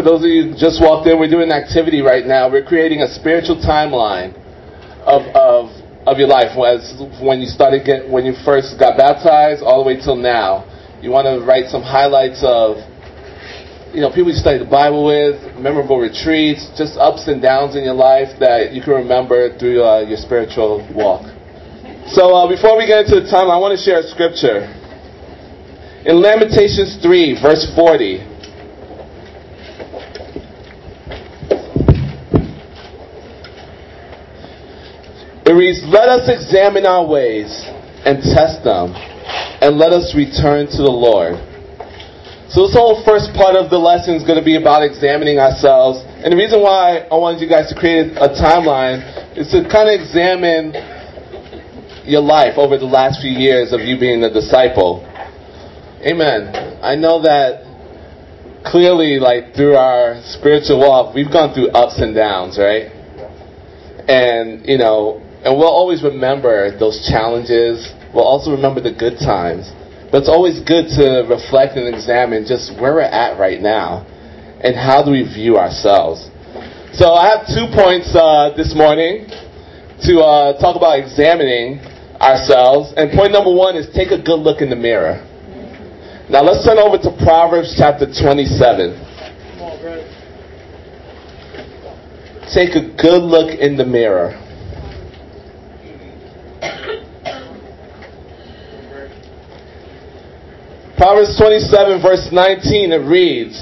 For those of you who just walked in, we're doing an activity right now. We're creating a spiritual timeline of, of, of your life. As when you started get, when you first got baptized, all the way till now. You want to write some highlights of, you know, people you studied the Bible with, memorable retreats, just ups and downs in your life that you can remember through uh, your spiritual walk. So uh, before we get into the time, I want to share a scripture. In Lamentations 3, verse 40, It reads, Let us examine our ways and test them, and let us return to the Lord. So this whole first part of the lesson is going to be about examining ourselves. And the reason why I wanted you guys to create a timeline is to kind of examine your life over the last few years of you being a disciple. Amen. I know that clearly, like through our spiritual walk, we've gone through ups and downs, right? And, you know, and we'll always remember those challenges. We'll also remember the good times. But it's always good to reflect and examine just where we're at right now and how do we view ourselves. So I have two points uh, this morning to uh, talk about examining ourselves. And point number one is take a good look in the mirror. Now let's turn over to Proverbs chapter 27. Take a good look in the mirror. Proverbs 27, verse 19, it reads,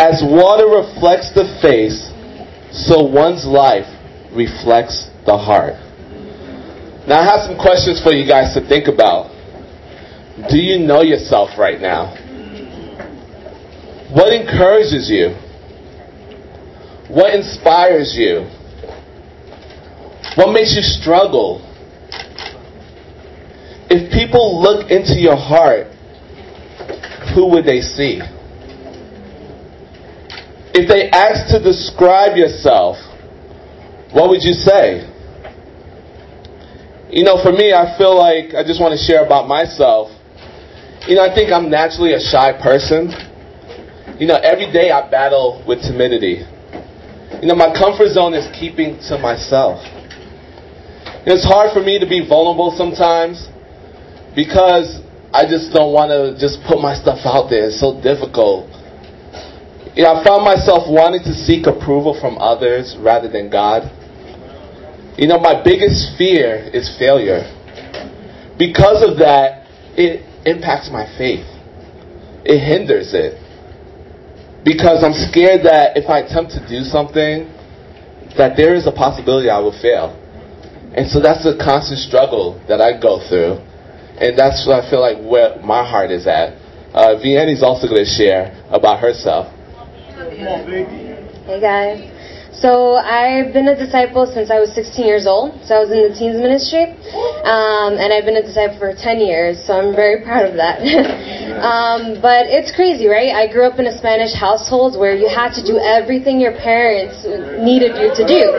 As water reflects the face, so one's life reflects the heart. Now, I have some questions for you guys to think about. Do you know yourself right now? What encourages you? What inspires you? What makes you struggle? People look into your heart, who would they see? If they asked to describe yourself, what would you say? You know, for me, I feel like I just want to share about myself. You know, I think I'm naturally a shy person. You know, every day I battle with timidity. You know, my comfort zone is keeping to myself. It's hard for me to be vulnerable sometimes because I just don't want to just put my stuff out there. It's so difficult. I found myself wanting to seek approval from others rather than God. You know, my biggest fear is failure. Because of that, it impacts my faith. It hinders it. Because I'm scared that if I attempt to do something, that there is a possibility I will fail. And so that's a constant struggle that I go through. And that's what I feel like where my heart is at. Uh, also going to share about herself. Hey guys. So I've been a disciple since I was 16 years old. So I was in the teens ministry, um, and I've been a disciple for 10 years. So I'm very proud of that. um, but it's crazy, right? I grew up in a Spanish household where you had to do everything your parents needed you to do,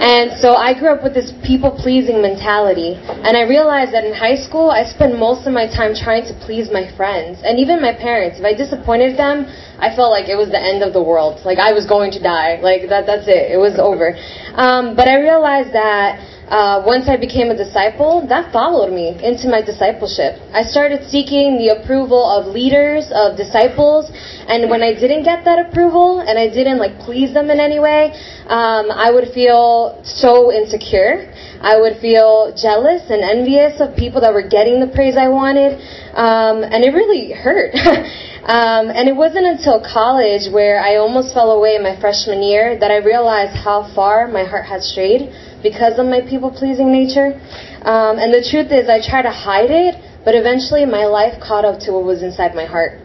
and so I grew up with this people-pleasing mentality. And I realized that in high school, I spent most of my time trying to please my friends and even my parents. If I disappointed them, I felt like it was the end of the world. Like I was going to die. Like that. That's it. It was over. Um, but I realized that uh, once I became a disciple, that followed me into my discipleship. I started seeking the approval of leaders, of disciples, and when I didn't get that approval and I didn't like please them in any way, um, I would feel so insecure. I would feel jealous and envious of people that were getting the praise I wanted, um, and it really hurt. Um, and it wasn't until college where I almost fell away in my freshman year that I realized how far my heart had strayed because of my people pleasing nature. Um, and the truth is, I tried to hide it, but eventually my life caught up to what was inside my heart.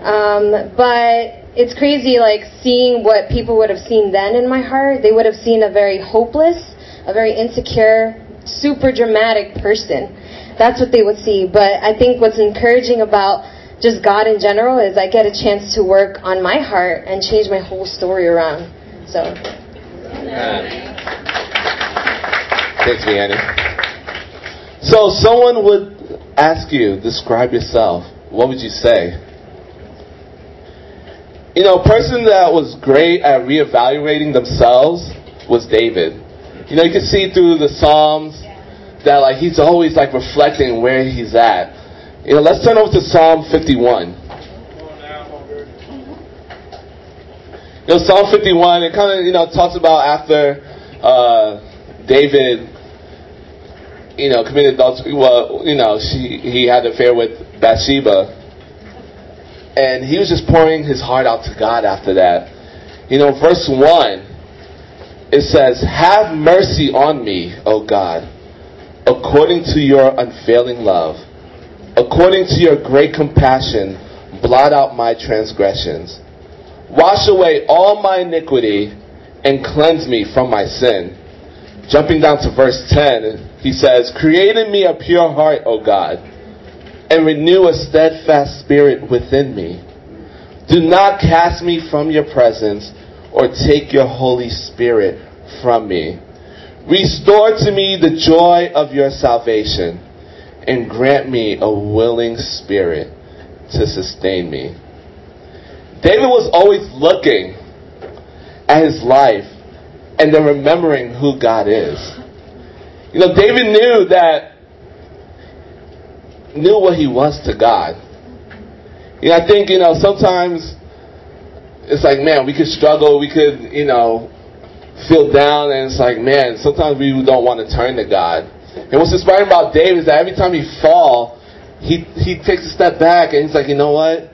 Um, but it's crazy, like seeing what people would have seen then in my heart. They would have seen a very hopeless, a very insecure, super dramatic person. That's what they would see. But I think what's encouraging about just God in general is I get a chance to work on my heart and change my whole story around. So. Thanks, Vianney. So, someone would ask you, describe yourself. What would you say? You know, a person that was great at reevaluating themselves was David. You know, you can see through the Psalms that like he's always like reflecting where he's at. You know, let's turn over to Psalm 51. You know, Psalm 51, it kind of, you know, talks about after uh, David, you know, committed adultery. Well, you know, she he had an affair with Bathsheba, and he was just pouring his heart out to God after that. You know, verse one, it says, "Have mercy on me, O God, according to your unfailing love, according to your great compassion, blot out my transgressions." Wash away all my iniquity and cleanse me from my sin. Jumping down to verse 10, he says, Create in me a pure heart, O God, and renew a steadfast spirit within me. Do not cast me from your presence or take your Holy Spirit from me. Restore to me the joy of your salvation and grant me a willing spirit to sustain me. David was always looking at his life and then remembering who God is. You know, David knew that, knew what he was to God. You know, I think, you know, sometimes it's like, man, we could struggle, we could, you know, feel down, and it's like, man, sometimes we don't want to turn to God. And what's inspiring about David is that every time he fall, he he takes a step back and he's like, you know what?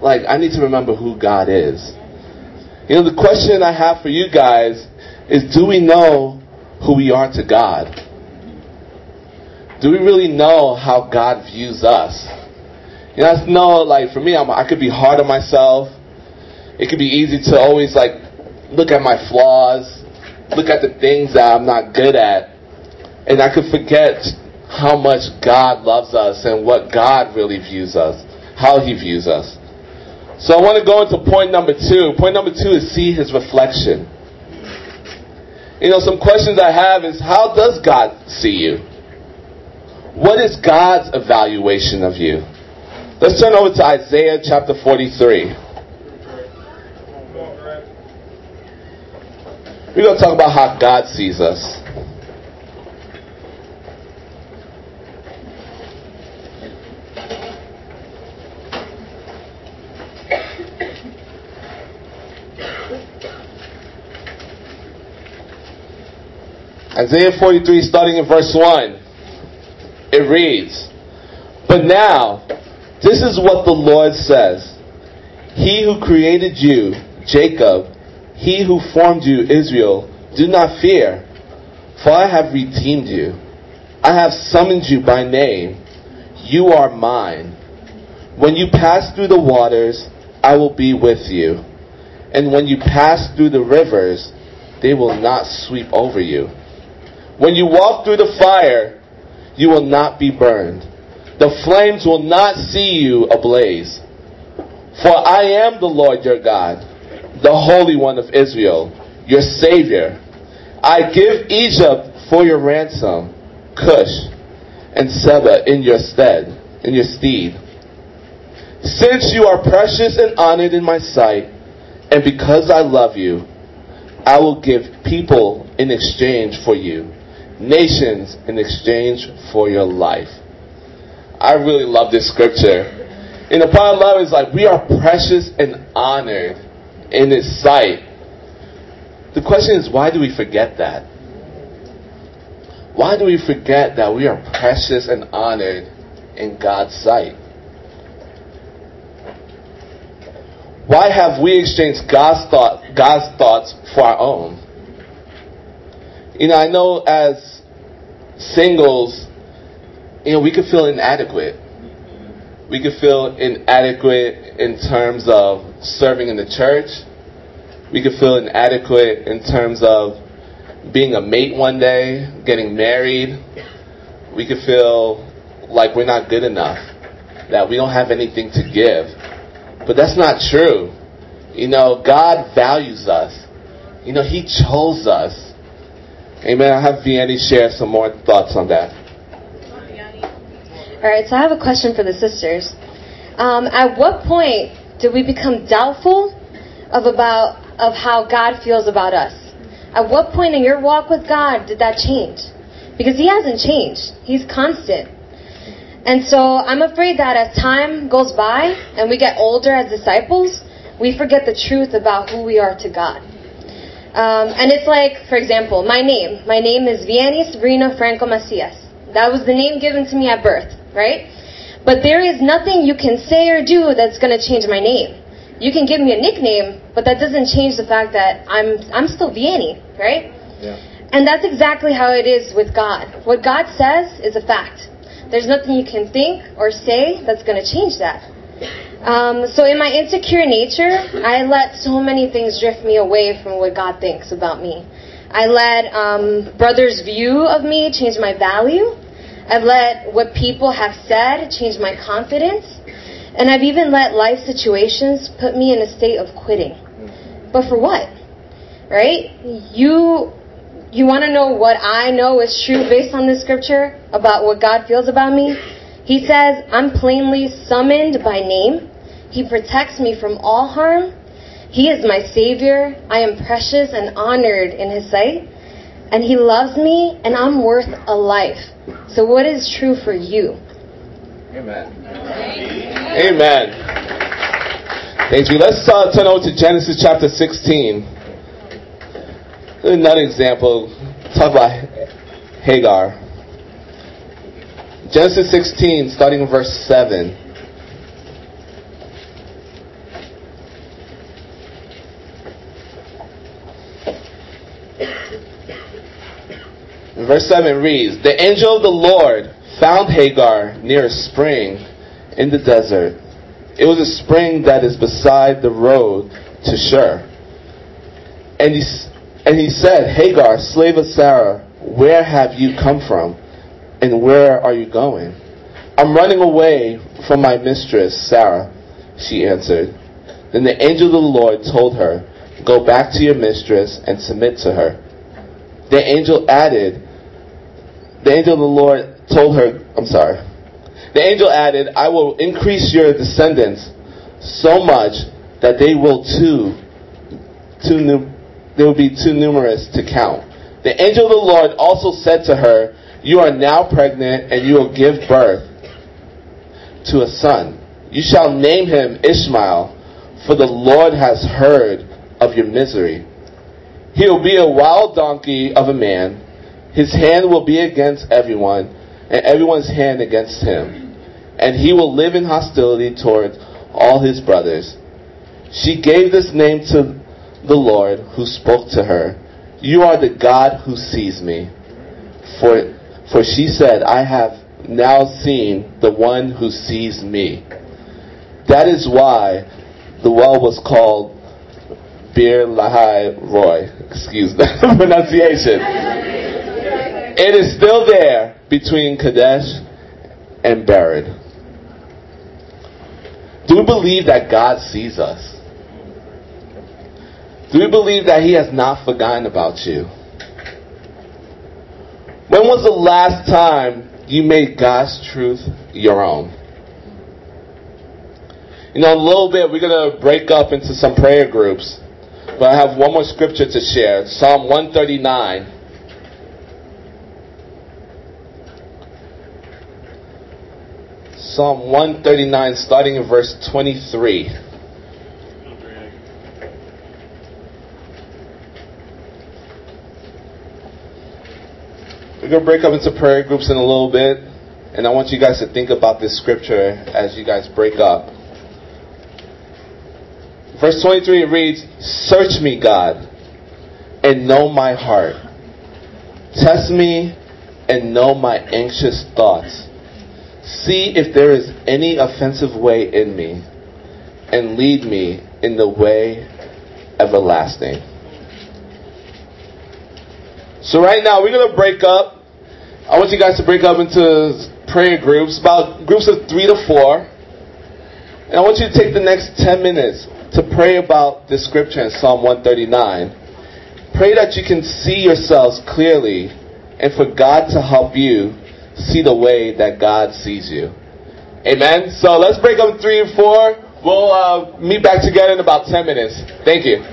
Like, I need to remember who God is. You know, the question I have for you guys is do we know who we are to God? Do we really know how God views us? You know, I know, like, for me, I'm, I could be hard on myself. It could be easy to always, like, look at my flaws, look at the things that I'm not good at, and I could forget how much God loves us and what God really views us, how He views us. So I want to go into point number two. Point number two is see his reflection. You know, some questions I have is how does God see you? What is God's evaluation of you? Let's turn over to Isaiah chapter 43. We're going to talk about how God sees us. Isaiah 43, starting in verse 1, it reads, But now, this is what the Lord says He who created you, Jacob, he who formed you, Israel, do not fear, for I have redeemed you. I have summoned you by name. You are mine. When you pass through the waters, I will be with you. And when you pass through the rivers, they will not sweep over you. When you walk through the fire, you will not be burned. The flames will not see you ablaze. For I am the Lord your God, the Holy One of Israel, your Savior. I give Egypt for your ransom, Cush and Seba in your stead, in your stead. Since you are precious and honored in my sight, and because I love you, I will give people in exchange for you, nations in exchange for your life. I really love this scripture. And the part of love is like we are precious and honored in His sight. The question is, why do we forget that? Why do we forget that we are precious and honored in God's sight? Why have we exchanged God's, thought, God's thoughts for our own? You know, I know as singles, you know, we could feel inadequate. We could feel inadequate in terms of serving in the church. We could feel inadequate in terms of being a mate one day, getting married. We could feel like we're not good enough, that we don't have anything to give. But that's not true. You know, God values us. You know, He chose us. Amen. I'll have Vianney share some more thoughts on that. All right, so I have a question for the sisters. Um, at what point do we become doubtful of about of how God feels about us. At what point in your walk with God did that change? Because He hasn't changed. He's constant. And so I'm afraid that as time goes by and we get older as disciples, we forget the truth about who we are to God. Um, and it's like, for example, my name. My name is Vianney Sabrina Franco Macias. That was the name given to me at birth, right? But there is nothing you can say or do that's going to change my name. You can give me a nickname, but that doesn't change the fact that I'm I'm still Vianney, right? Yeah. And that's exactly how it is with God. What God says is a fact. There's nothing you can think or say that's going to change that. Um, so in my insecure nature, I let so many things drift me away from what God thinks about me. I let um, brothers' view of me change my value. I've let what people have said change my confidence. And I've even let life situations put me in a state of quitting. But for what? Right? You you want to know what I know is true based on this scripture about what God feels about me? He says, I'm plainly summoned by name. He protects me from all harm. He is my Savior. I am precious and honored in His sight. And He loves me, and I'm worth a life. So, what is true for you? Amen. Amen. Thank you. Let's uh, turn over to Genesis chapter 16. Another example. Talk about Hagar. Genesis 16, starting in verse 7. Verse 7 reads The angel of the Lord found Hagar near a spring in the desert. It was a spring that is beside the road to Shur. And he, and he said, Hagar, slave of Sarah, where have you come from? And where are you going? I'm running away from my mistress, Sarah, she answered. Then the angel of the Lord told her, Go back to your mistress and submit to her. The angel added, The angel of the Lord told her, I'm sorry. The angel added, I will increase your descendants so much that they will too, too they will be too numerous to count. The angel of the Lord also said to her, you are now pregnant, and you will give birth to a son. You shall name him Ishmael, for the Lord has heard of your misery. He will be a wild donkey of a man. His hand will be against everyone, and everyone's hand against him. And he will live in hostility toward all his brothers. She gave this name to the Lord who spoke to her. You are the God who sees me. For for she said, I have now seen the one who sees me. That is why the well was called Beer Lahai Roi. Excuse the pronunciation. It is still there between Kadesh and Bered. Do we believe that God sees us? Do we believe that He has not forgotten about you? When was the last time you made God's truth your own? You know, a little bit, we're going to break up into some prayer groups. But I have one more scripture to share Psalm 139. Psalm 139, starting in verse 23. We're going to break up into prayer groups in a little bit, and I want you guys to think about this scripture as you guys break up. Verse 23 reads, Search me, God, and know my heart. Test me and know my anxious thoughts. See if there is any offensive way in me, and lead me in the way everlasting. So right now we're going to break up I want you guys to break up into prayer groups, about groups of three to four. And I want you to take the next 10 minutes to pray about this scripture in Psalm 139. Pray that you can see yourselves clearly and for God to help you see the way that God sees you. Amen. So let's break up three and four. We'll uh, meet back together in about 10 minutes. Thank you.